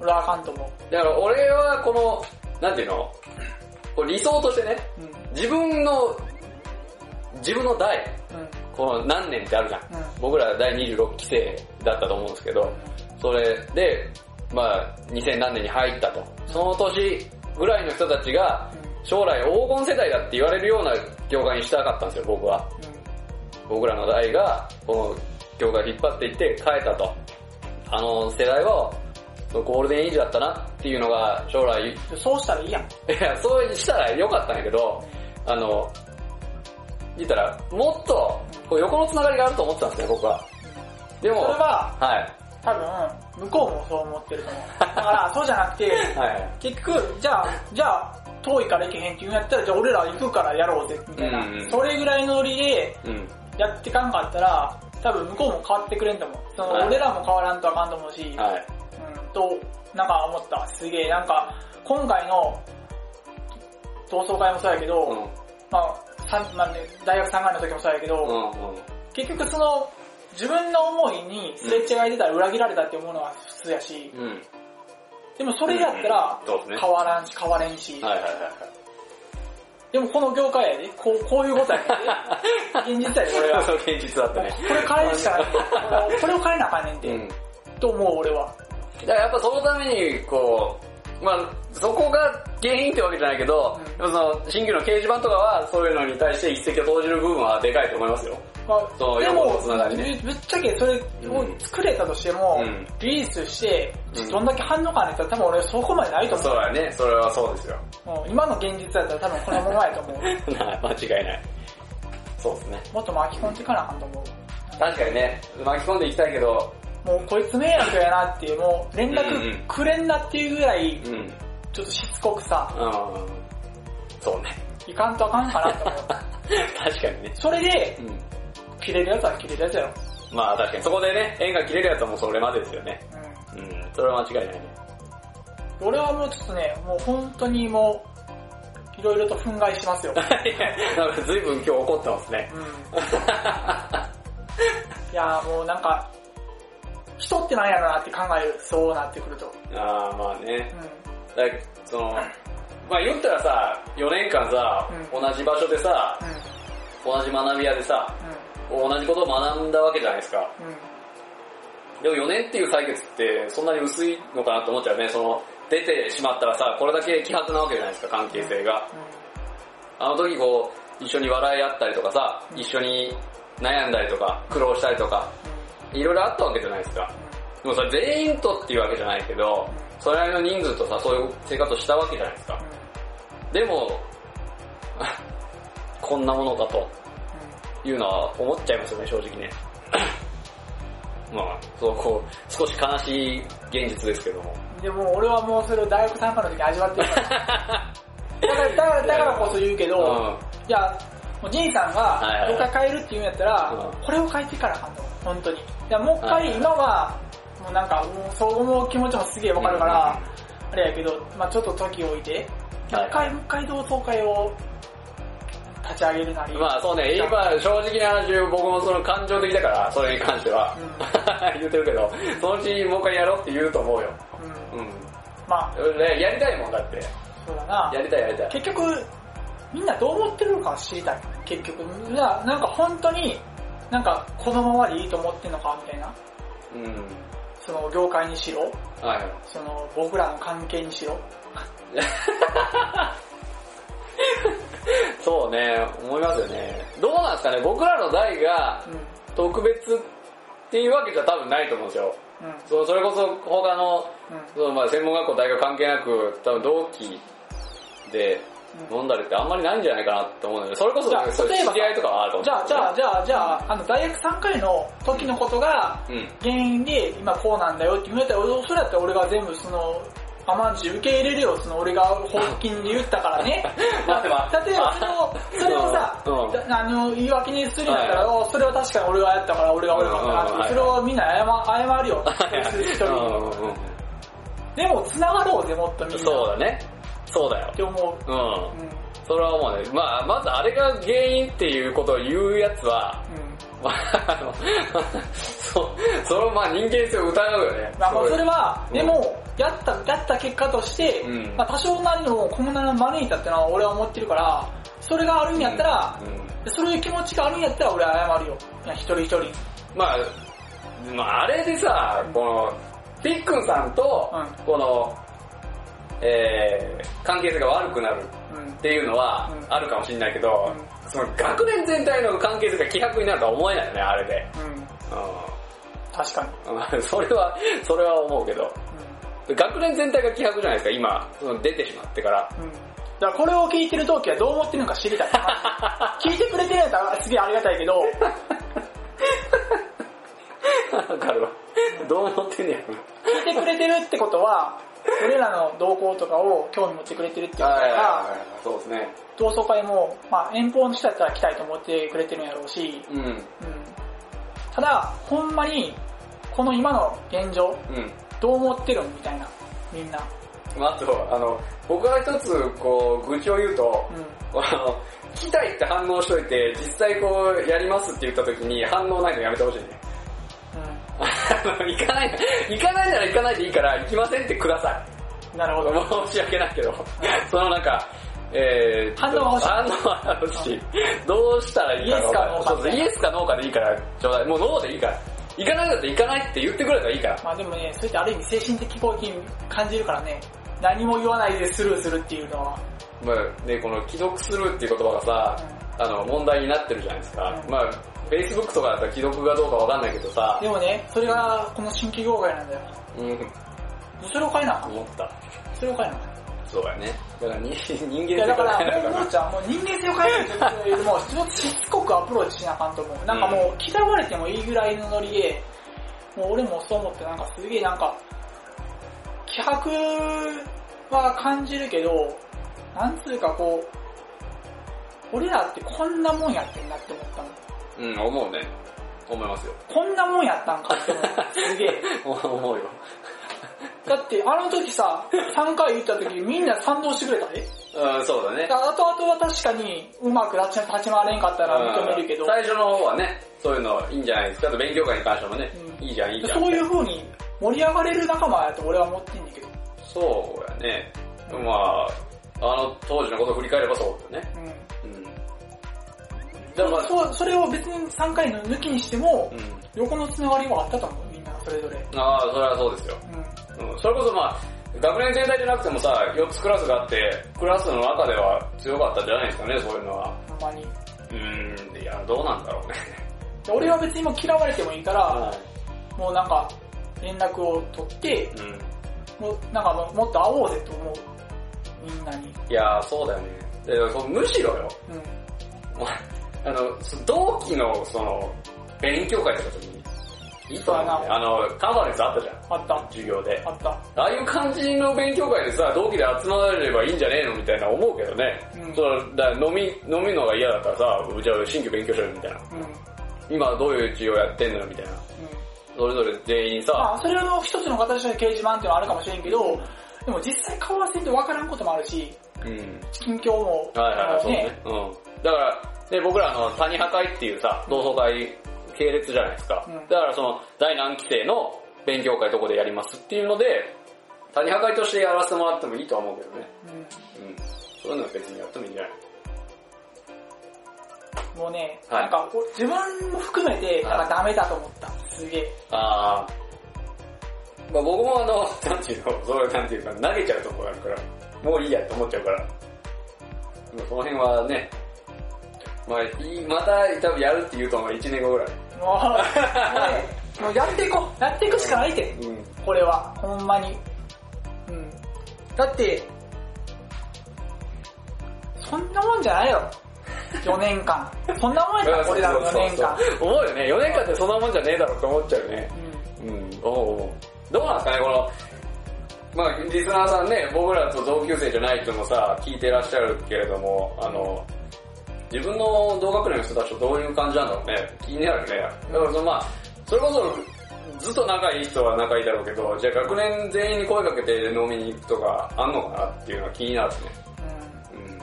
俺はあかんと思う。だから俺はこの、なんていうの？こう理想としてね、うん。自分の、自分の代、うん。この何年ってあるじゃん。うん。僕ら第26期生だったと思うんですけど、それで、まあ、2000何年に入ったと。その年ぐらいの人たちが、将来黄金世代だって言われるような業界にしたかったんですよ、僕は。僕らの代が、この業界を引っ張っていって変えたと。あの世代は、ゴールデンエイジだったなっていうのが将来。そうしたらいいやん。や、そうしたらよかったんやけど、あの、言ったら、もっと、こう横のつながりがあると思ってたんですね、僕は。でも、それは、はい。多分、向こうもそう思ってると思う。だから、そうじゃなくて、はい。結局、じゃあ、じゃあ、遠いから行けへんっていうんやったら、じゃあ俺ら行くからやろうぜ、みたいな。うんうんそれぐらいのノリでうん。やってかんかったら、多分向こうも変わってくれんと思う。その、はい俺らも変わらんとあかんと思うし、はい。うん、と、なんか思った。すげえ、なんか、今回の同窓会もそうやけど、うん。まあ、まあね、大学3回の時もそうやけど、うん。うん。結局その、自分の思いにすれ違い出たら裏切られたって思うのは普通やし、うん。でもそれやったら。変わらんし変われんし、はいはいはいでもこの業界やで、こうこういうことやで、現実やで、これは現実だったね。これ変えるしかないねん これを変えなあかんねんて、うん。と思う俺は。だからやっぱそのために、こう、まあそこが原因ってわけじゃないけど、うんでもその新旧の掲示板とかはそういうのに対して一石を投じる部分はでかいと思いますよ。まそうあ、でも横のつながりねぶぶっちゃけそれを作れたとしても、うんリリースしてうん、どんだけ反応かねったら多分俺そこまでないと思う。そうやね、それはそうですよ。もう今の現実だったら多分このままやと思う。な間違いない。そうですね。もっと巻き込んでいかなあかんと思う。確かにね、巻き込んでいきたいけど、もうこいつ迷惑やなっていう、もう連絡くれんなっていうぐらい、うん。ちょっとしつこくさ、うん。そうね。いかんとあかんかなと思う。確かにね。それで、うん。切れるやつは切れるやつやろ。まあ確かにそこでね、縁が切れるやつはもうそれまでですよね。ううん。それは間違いないね。ん。俺はもうちょっとね、もう本当にもう、いろいろと憤慨しますよ。いやなんか随分今日怒ってますね。うん。いやーもうなんか、人ってなんやろなって考える、そうなってくると。ああ、まあね。うだからその、まあ言ったらさ、4年間さ、う同じ場所でさ、ん。うん。同じ学び屋でさ、同じことを学んだわけじゃないですか。でも4年っていう歳月ってそんなに薄いのかなと思っちゃうね。その、出てしまったらさ、これだけ希薄なわけじゃないですか、関係性が。あの時こう、一緒に笑い合ったりとかさ、うん一緒に悩んだりとか、苦労したりとか、いろいろあったわけじゃないですか。でもそれ全員とっていうわけじゃないけど、それなりの人数とさ、そういう生活をしたわけじゃないですか。でも、こんなものかというのは思っちゃいますよね、正直ね。まあ、そう、こう、少し悲しい現実ですけども。うん。でも俺はもうそれを大学参加の時に味わってるから。だから、だから、だからこそ言うけど、うんいや、もうジンさんが、どっか変えるって言うんやったら、うんこれを変えていかなあかんと。本当に。いや、もう一回、今は、もうなんか、もうそう思う気持ちもすげえわかるから、あれやけど、まあちょっと時を置いて、一回、もう一回同窓会を立ち上げるなり。まあそうね、今正直な話、僕もその感情的だから、それに関しては。言ってるけど、そのうちもう一回やろうって言うと思うよ。うん。うん。まあ、ねやりたいもんだって。そうだな。やりたいやりたい。結局、みんなどう思ってるのか知りたい。結局。いや、なんか本当に、なんかこのままでいいと思ってんのかみたいな。うん。その業界にしろ、はい。その僕らの関係にしろ。そうね、思いますよね。どうなんですかね、僕らの代がうん。特別っていうわけじゃ多分ないと思うんですよ。うん。そうそれこそ他の、うん。そのまあ専門学校、大学関係なく、多分同期で飲んだりってあんまりないんじゃないかなって思うので、それこそじゃあそう例えば知り合いとかはあると思う。じゃあ、じゃあ、じゃあ、じゃあ、あの、大学3回の時のことがうん。原因で今こうなんだよって言われたら、それだったら俺が全部その、甘んじ受け入れるよ、その俺が法金で言ったからね。待って待って例えばその、それをさ、うんだあの、言い訳にするんだったら、はいおそれは確かに俺がやったから俺が悪かったなって、それをみんな謝謝るよ。そういう人でも繋がろうぜ、もっとみんな。そうだね。そうだよっ。て思う。うん。うん。それは思うね。まあ、まずあれが原因っていうことを言うやつは、うん。まあ、あの、そう、それをまあ人間性を疑うよね。まあ、まあそれは、うんでも、やった、やった結果として、うんまあ多少なりのこんなの招いたってのは俺は思ってるから、それがあるんやったら、うんそういう気持ちがあるんやったら俺は謝るよ。いや、一人一人。まあ、まあ、あれでさ、この、ピックンさんとうん、この、えー、関係性が悪くなるうんっ。ていうのはうんあるかもしれないけど、その学年全体の関係性が希薄になるとは思えないよね、あれで。うん。う確かに。ん。それは、それは思うけど。学年全体が希薄じゃないですか、今、その出てしまってから。うん。うん。だからこれを聞いてる同期はどう思ってるのか知りたい。聞いてくれてるんやったらすげえありがたいけど、わかるわ。どう思ってんねやろ。聞いてくれてるってことは、俺らの動向とかを興味持ってくれてるっていうことはいはいが、はい。そうですね。同窓会も、まあ遠方の人だったら来たいと思ってくれてるんやろうし、うん。うん。ただ、ほんまに、この今の現状、うん。どう思ってるんみたいな、みんな。まあ、あと、あの、僕が一つ、こう、愚痴を言うと、うん。あの、来たいって反応しといて、実際こう、やりますって言った時に反応ないのやめてほしいね。あ の行かない、行かないなら行かないでいいから、行きませんってくださうん。なるほど。い。申し訳ないけど、そのなんか、えー、反応が欲しい反応が欲しい。どうしたらいいかイエスかノーかそうそうイエスかノーかでいいから、ちょうだい。もうノーでいいから。行かないんだったら行かないって言ってくれたらいいから。まあでもね、それってある意味精神的攻撃に感じるからね、何も言わないでスルーするっていうのは。まあね、この既読するっていう言葉がさ、あの、問題になってるじゃないですか。うんまあ、Facebook とかだったら既読がどうかわかんないけどさ、でもね、それがこの新規業界なんだよ。うん、それを変えな。思った。それを変えな。そうやね。だからに人間いやだから、もうちゃん、もう人間性を変えるというよりも、ちょっとしつこくアプローチしなあかんと思う。なんかもう、嫌われてもいいぐらいのノリで、もう俺もそう思って、なんかすげえなんか、気迫は感じるけど、なんつうかこう、俺らってこんなもんやってんなって思ったの。うん、思うね。思いますよ。こんなもんやったんかって思った。すげえ。思うよ。だってあの時さ、3回言った時みんな賛同してくれたで。うん、そうだね。あとあとは確かにうまく立ち回れんかったら認めるけどうん、最初の方はね、そういうのいいんじゃないですか。あと勉強会に関してもね、うんいいじゃん、いいじゃん。そういう風に盛り上がれる仲間やと俺は思ってんだけど。そうやね。うんまあ、あの当時のことを振り返ればそうだね。うん。うん。だから、そうそれを別に3回の抜きにしても、うん。横のつながりはあったと思う、みんなそれぞれ。ああ、それはそうですよ。うん。うん、それこそまあ、学年全体じゃなくてもさ、4つクラスがあって、クラスの中では強かったんじゃないですかね、そういうのは。ほんまに。うーん、いや、どうなんだろうね。俺は別にもう嫌われてもいいから、もうなんか、連絡を取って、うん。もうなんかもっと会おうぜと思う。みんなに。いや、そうだよね。でそむしろよ、うん。あの、同期のその、勉強会とか時に、いいとあの、カンファレンスあったじゃん、あった。授業で。あった。ああいう感じの勉強会でさ、同期で集まればいいんじゃねえのみたいな思うけどね。うんそうだ飲み、飲みのが嫌だったらさ、じゃあ新規勉強しようよみたいな。うん。うん。今どういう授業やってんのよみたいな。それぞれ全員さ、まあ、それの一つの形の掲示板っていうのはあるかもしれんけど、でも実際顔合わせんと分からんこともあるし、うん。近況も、はいはいはい、あのそうね。うん。だから、ね、僕らあの、谷破壊っていうさ、同窓会系列じゃないですか。うんだからその、第何期生の勉強会どこでやりますっていうので、谷破壊としてやらせてもらってもいいとは思うけどね。うんうん。そういうのは別にやってもいいんじゃない？もうね、はいなんか自分も含めて、なんかダメだと思った。すげえ。あー。まあ僕もあの、なんていうの、それなんていうか、投げちゃうとこがあるから、もういいやって思っちゃうから。まあその辺はね、まあいい、また多分やるって言うと思う、1年後ぐらい。もう、もうやっていこう。やっていくしかないって。うん。これは、ほんまに。うん。だって、そんなもんじゃないよ。4年間。そんなもんや俺らの4年間。思うよね。4年間ってそんなもんじゃねえだろって思っちゃうよね。うんうん。おうおうどうなんですかね、この、まあリスナーさんね、僕らと同級生じゃない人もさ、聞いてらっしゃるけれども、あの、自分の同学年の人たちとどういう感じなんだろうね。気になるね。だからそのまあ、それこそ、ずっと仲いい人は仲いいだろうけど、じゃあ学年全員に声かけて飲みに行くとかあんのかなっていうのは気になるね。うん。うん。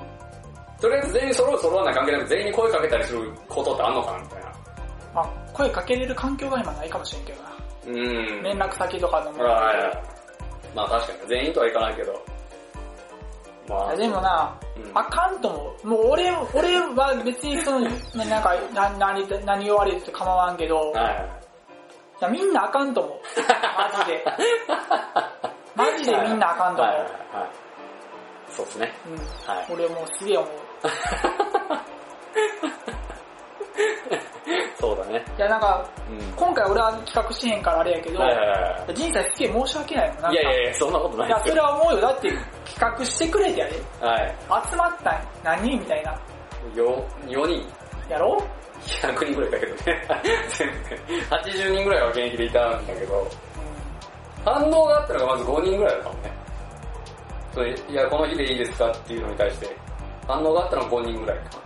とりあえず全員揃う揃わない関係なく全員に声かけたりすることってあんのかなみたいな。まあ、声かけれる環境が今ないかもしれんけどな。うん。連絡先とかのもはいはいはいまあ確かに全員とはいかないけど。まあ。でもな、うんあかんと思う。もう俺、俺は別にその、ななんか、な何、何言われると構わんけど、いはいみんなあかんと思う。マジで。マジでみんなあかんと思う。はいはいはい。そうですね。うん。はい。俺もうすげえ思う。そうだね。いやなんか、うん。今回俺は企画しへんからあれやけど、人生すげえ申し訳ないもんい。やいやいや、そんなことないいや。それは思うよ。だって企画してくれてやで。はい。集まったん何人みたいな。よ、4人。やろ？100人ぐらいだけどね。全然。80人ぐらいは現役でいたんだけど、反応があったのがまず5人ぐらいだったもんね。それいや、この日でいいですかっていうのに対して、反応があったのが5人ぐらいか。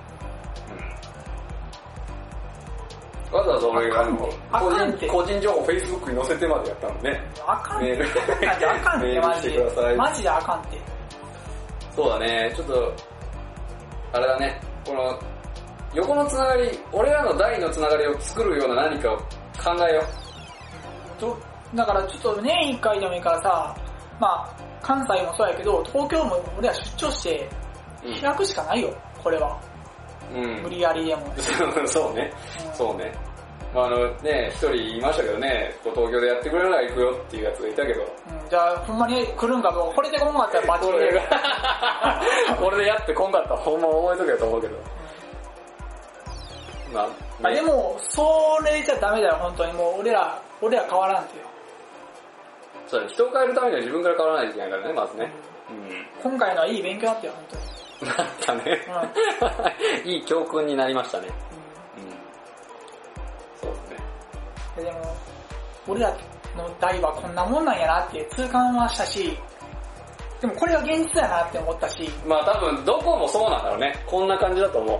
わざわざ俺が個人個人情報 Facebook に載せてまでやったのね。あかんって。あかんって、マジ。でマジであかんって。そうだね、ちょっと、あれだね、この、横のつながり、俺らの代のつながりを作るような何かを考えよとだからちょっと年一回でもいいからさ、まあ、関西もそうやけど、東京も俺ら出張してう。開くしかないよ、これは。うん。無理やりでも。そうね、うんそうね。まああのね、一人いましたけどね、こう東京でやってくれるなら行くよっていうやつがいたけど、うん、じゃあ、ほんまに来るんかどう？か、これでこんかったらバッチリで。これが、これでやってこんかったらほんま覚えとけよと思うけど。まあ、あでも、それじゃダメだよ、本当に。もう俺ら、俺ら変わらんとよ。そうだ人を変えるためには自分から変わらないといけないからね、まずね。うん。今回のはいい勉強だったよ、本当に。なったね。いい教訓になりましたね。うん。そうですね。うん、ででも、俺らの代はこんなもんなんやなって痛感はしたし、でもこれが現実だなって思ったし、まあ多分どこもそうなんだろうね。こんな感じだと思う。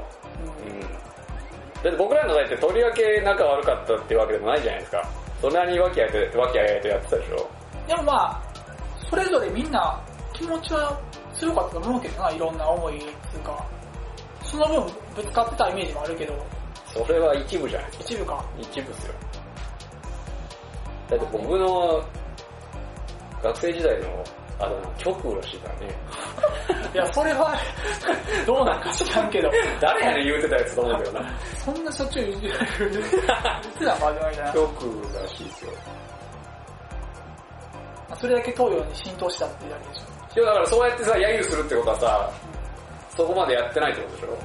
うんうん。だって僕らの代ってとりわけ仲悪かったっていうわけでもないじゃないですか。それなりに和気あいと和気あいあいとやってたでしょ。でもまあ、それぞれみんな気持ちは強かったと思うけどな、いろんな思いっていうか、その分ぶつかってたイメージもあるけど、それは一部じゃないですか。一部か。一部ですよ。だって僕の学生時代のあだ名、極右らしいからね。いや、それは、どうなんか知らんけど、誰やねん言うてたやつと思うけどな。そんなしょっちゅう言ってた言ってたのみたいな。極右らしいですよ。それだけ東洋に浸透したっていうだけでしょ。いやだからそうやってさ、揶揄するってことはさ、そこまでやってないってことでしょ？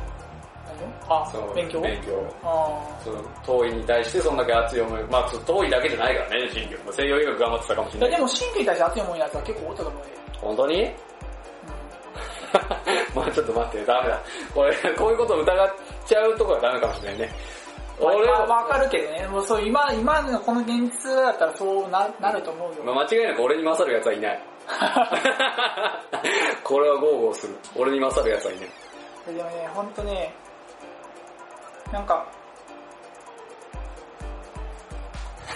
何あその、勉強？勉強。あその、遠いに対してそんだけ熱い思い、まあ遠いだけじゃないからね、新旧。まあ西洋医学頑張ってたかもしれない。でも神経に対して熱い思いのやつは結構おったと思うで。本当に？まあちょっと待って、ダメだ。これ、こういうことを疑っちゃうとこはダメかもしれないね。俺はわかるけどね、もうそう今、今のこの現実だったらそうななると思うよ。まあ、間違いなく俺に勝る奴はいない。これは豪語する。俺に勝る奴はいない。でもね、ほんとね、なんか、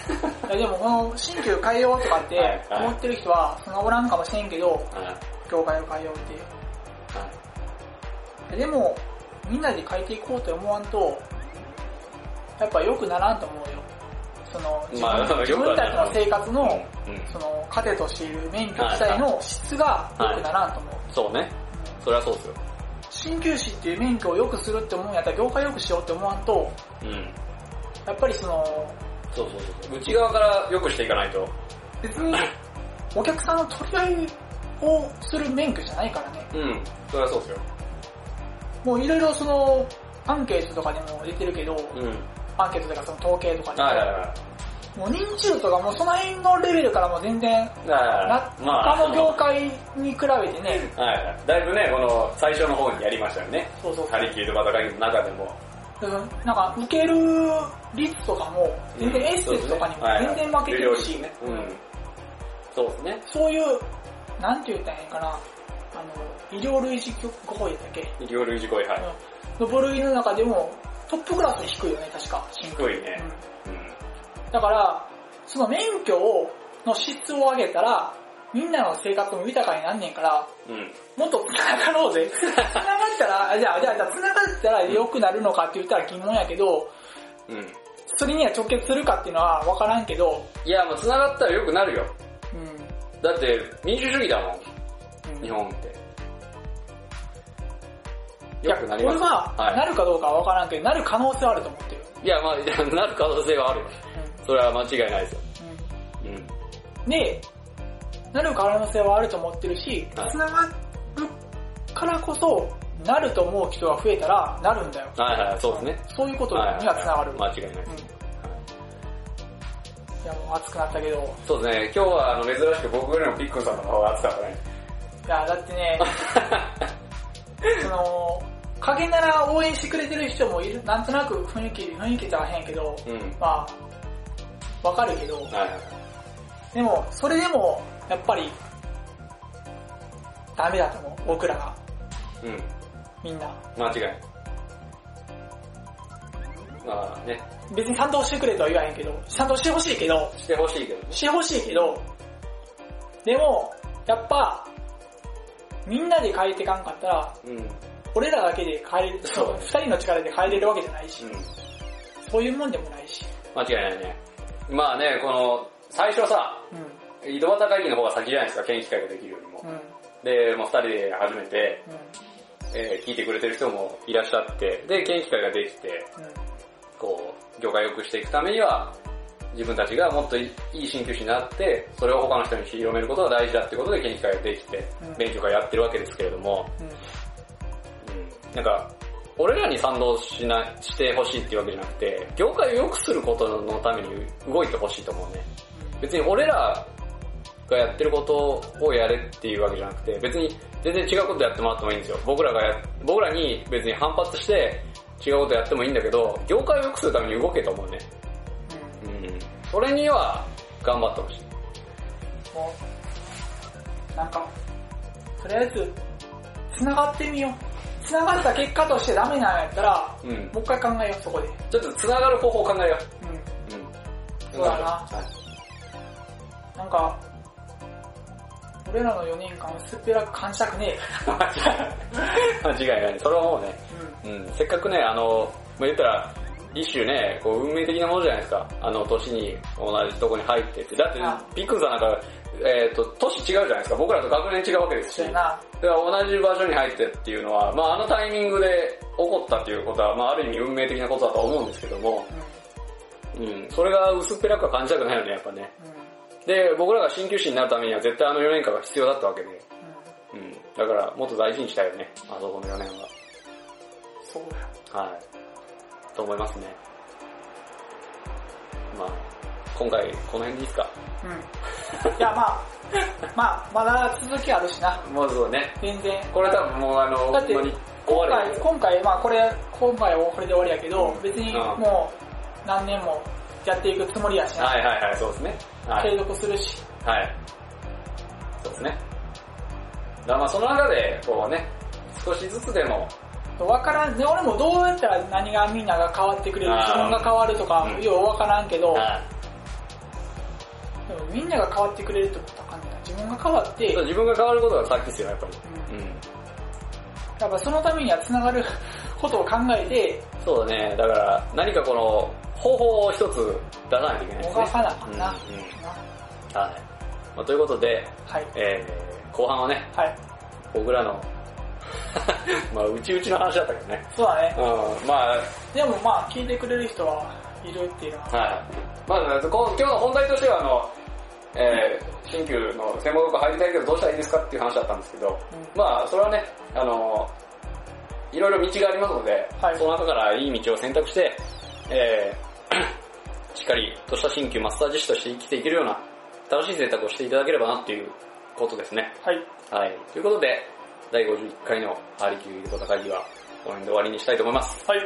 いやでもこの新旧変えようとかって思ってる人はそんなおらんかもしれんけど、はい。業界を変えようって。はいでも、みんなで変えていこうと思わんと、やっぱ良くならんと思うよ。その、自分,、たちの生活の、その、糧としている免許自体の質が良くならんと思う。そうね。それはそうですよ。鍼灸師っていう免許を良くするって思うんやったら業界良くしようって思わんと、うん。やっぱりその、そうそうそう。内側から良くしていかないと。別にお客さんの取り合いをする免許じゃないからね。うん。それはそうですよ。もういろいろその、アンケートとかでも出てるけど、うん。アンケートとかその統計とかでも、はいはいはもう認知度とかもうその辺のレベルからも全然、他の業界に比べてね、はいはい。だいぶね、この最初の方にやりましたよね。そうそうハリキューと戦いの中でも。なんか受ける率とかも、全然エッセンスとかにも全然負けてるし、ね。うん。そうですね。そういう、なんて言ったらいいんかな、あの、医療類似語法やっけ？医療類似語彙、はい。の部類の中でもトップクラスで低いよね、確か。低いね。うん。だから、その免許を、の質を上げたら、みんなの生活も豊かになんねんから、うん。もっと繋がろうぜ。繋がったら、あじゃあ、じゃあ、じゃあ繋がったら良くなるのかって言ったら疑問やけど、うん。それには直結するかっていうのは分からんけど、いや、もう繋がったら良くなるよ。うん。だって、民主主義だもん、うん日本って。いや、良くなります。これは、はいなるかどうかは分からんけど、なる可能性はあると思ってる。いや、まあ、なる可能性はあるよ。それは間違いないですよ。うん。うん。うん。で、なる可能性はあると思ってるし、はい繋がるからこそ、なると思う人が増えたら、なるんだよ。はいはい、そうですね。そういうことにはいは繋がる。間違いないです。うんいや、もう熱くなったけど、そうですね、今日はあの珍しく僕よりもピックンさんの方が熱かったね。いや、だってね、その、影なら応援してくれてる人もいる、なんとなく雰囲気、雰囲気じゃへんけど、うん。まあ、わかるけど、はいはい。でも、それでも、やっぱり、ダメだと思う、僕らが、うん。みんな。間違いない。まあね、別に賛同してくれとは言わへんけど、賛同してほしいけど、してほしいけどね。してほしいけど、でも、やっぱ、みんなで変えていかんかったら、うん。うん。俺らだけで変えれる、そう二人の力で変えれるわけじゃないし、そういうもんでもないし。間違いないね。まあね、この、最初さ、う井戸端会議の方が先じゃないですか、県議会ができるよりもん。。うん。で、もう二人で始めて、うん。えー聞いてくれてる人もいらっしゃって、で、県議会ができて、うん。こう、業界を良くしていくためには、自分たちがもっといい鍼灸師になって、それを他の人に広めることが大事だってことで研究会ができてうん、勉強会やってるわけですけれども、うん。うん、なんか、俺らに賛同しな、してほしいっていうわけじゃなくて、業界を良くすることのために動いてほしいと思うね。別に俺らがやってることをやれっていうわけじゃなくて、別に全然違うことやってもらってもいいんですよ。僕らがや、僕らに別に反発して違うことやってもいいんだけど、業界を良くするために動けと思うね。うん。うん。それには頑張ってほしい。なんか、とりあえず、繋がってみよう。繋がった結果としてダメなんやったら、うん。もう一回考えよう、そこで。ちょっと繋がる方法を考えようん。う。うん。そうだなはいなんか、俺らの4年間薄っぺらく感じたくね 間違いない。それはもうね、え。うん。うん、せっかくね、あの、まあ、言ったら、一種ね、こう運命的なものじゃないですか。あの、年に同じとこに入ってって。だってあ、ピックンさんなんか、えっ、と、年違うじゃないですか。僕らと学年違うわけですし。だから同じ場所に入ってっていうのは、まああのタイミングで起こったっていうことは、まあある意味運命的なことだとは思うんですけども、うん、それが薄っぺらくは感じたくないよね、やっぱね。うん。うん。で、僕らが鍼灸師になるためには絶対あの4年間が必要だったわけで、うん。うん、だからもっと大事にしたいよね、あそこの4年そうだ。はい。と思いますね。まあ、今回この辺でいいですか？うん。いや、まあ、まあ、まだ続きあるしな。もうそうね。全然。これ多分もうあの、だって今回。今回、まあこれ、今回はこれで終わりやけど、うん別にうんもう何年もやっていくつもりやしな。はいはいはい、そうですね。はい。継続するし。はい。そうですね。だまあその中で、こうね、少しずつでも、わからん、ね、俺もどうやったら何がみんなが変わってくれる、自分が変わるとかう、んようわからんけど、みんなが変わってくれるってことはあかんな。自分が変わって、い。自分が変わることが先ですよ、やっぱり。うんうん。やっぱそのためには繋がる ことを考えて、そうだね。だから、何かこの、方法を一つ出さないといけないですね。もがかなあかんな。うんうんはい。まあ、ということで、はい。えー、後半はね、はい。僕らの、まあ、うちうちの話だったけどね。そうだね。うん、まあ、でもまあ、聞いてくれる人はいるっていうのは、はい。まず、こう今日の本題としては、あの、えー、新旧の専門学校入りたいけどどうしたらいいですかっていう話だったんですけど、うんまあ、それはね、あの、いろいろ道がありますので、はいその中からいい道を選択して、えー、しっかりとした新旧マッサージ師として生きていけるような楽しい選択をしていただければなっていうことですね。はい。はい。ということで、第51回のハリキューこと会議は、この辺で終わりにしたいと思います。はい。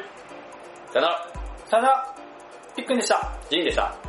さよなら、さよなら、ピックンでした。ジンでした。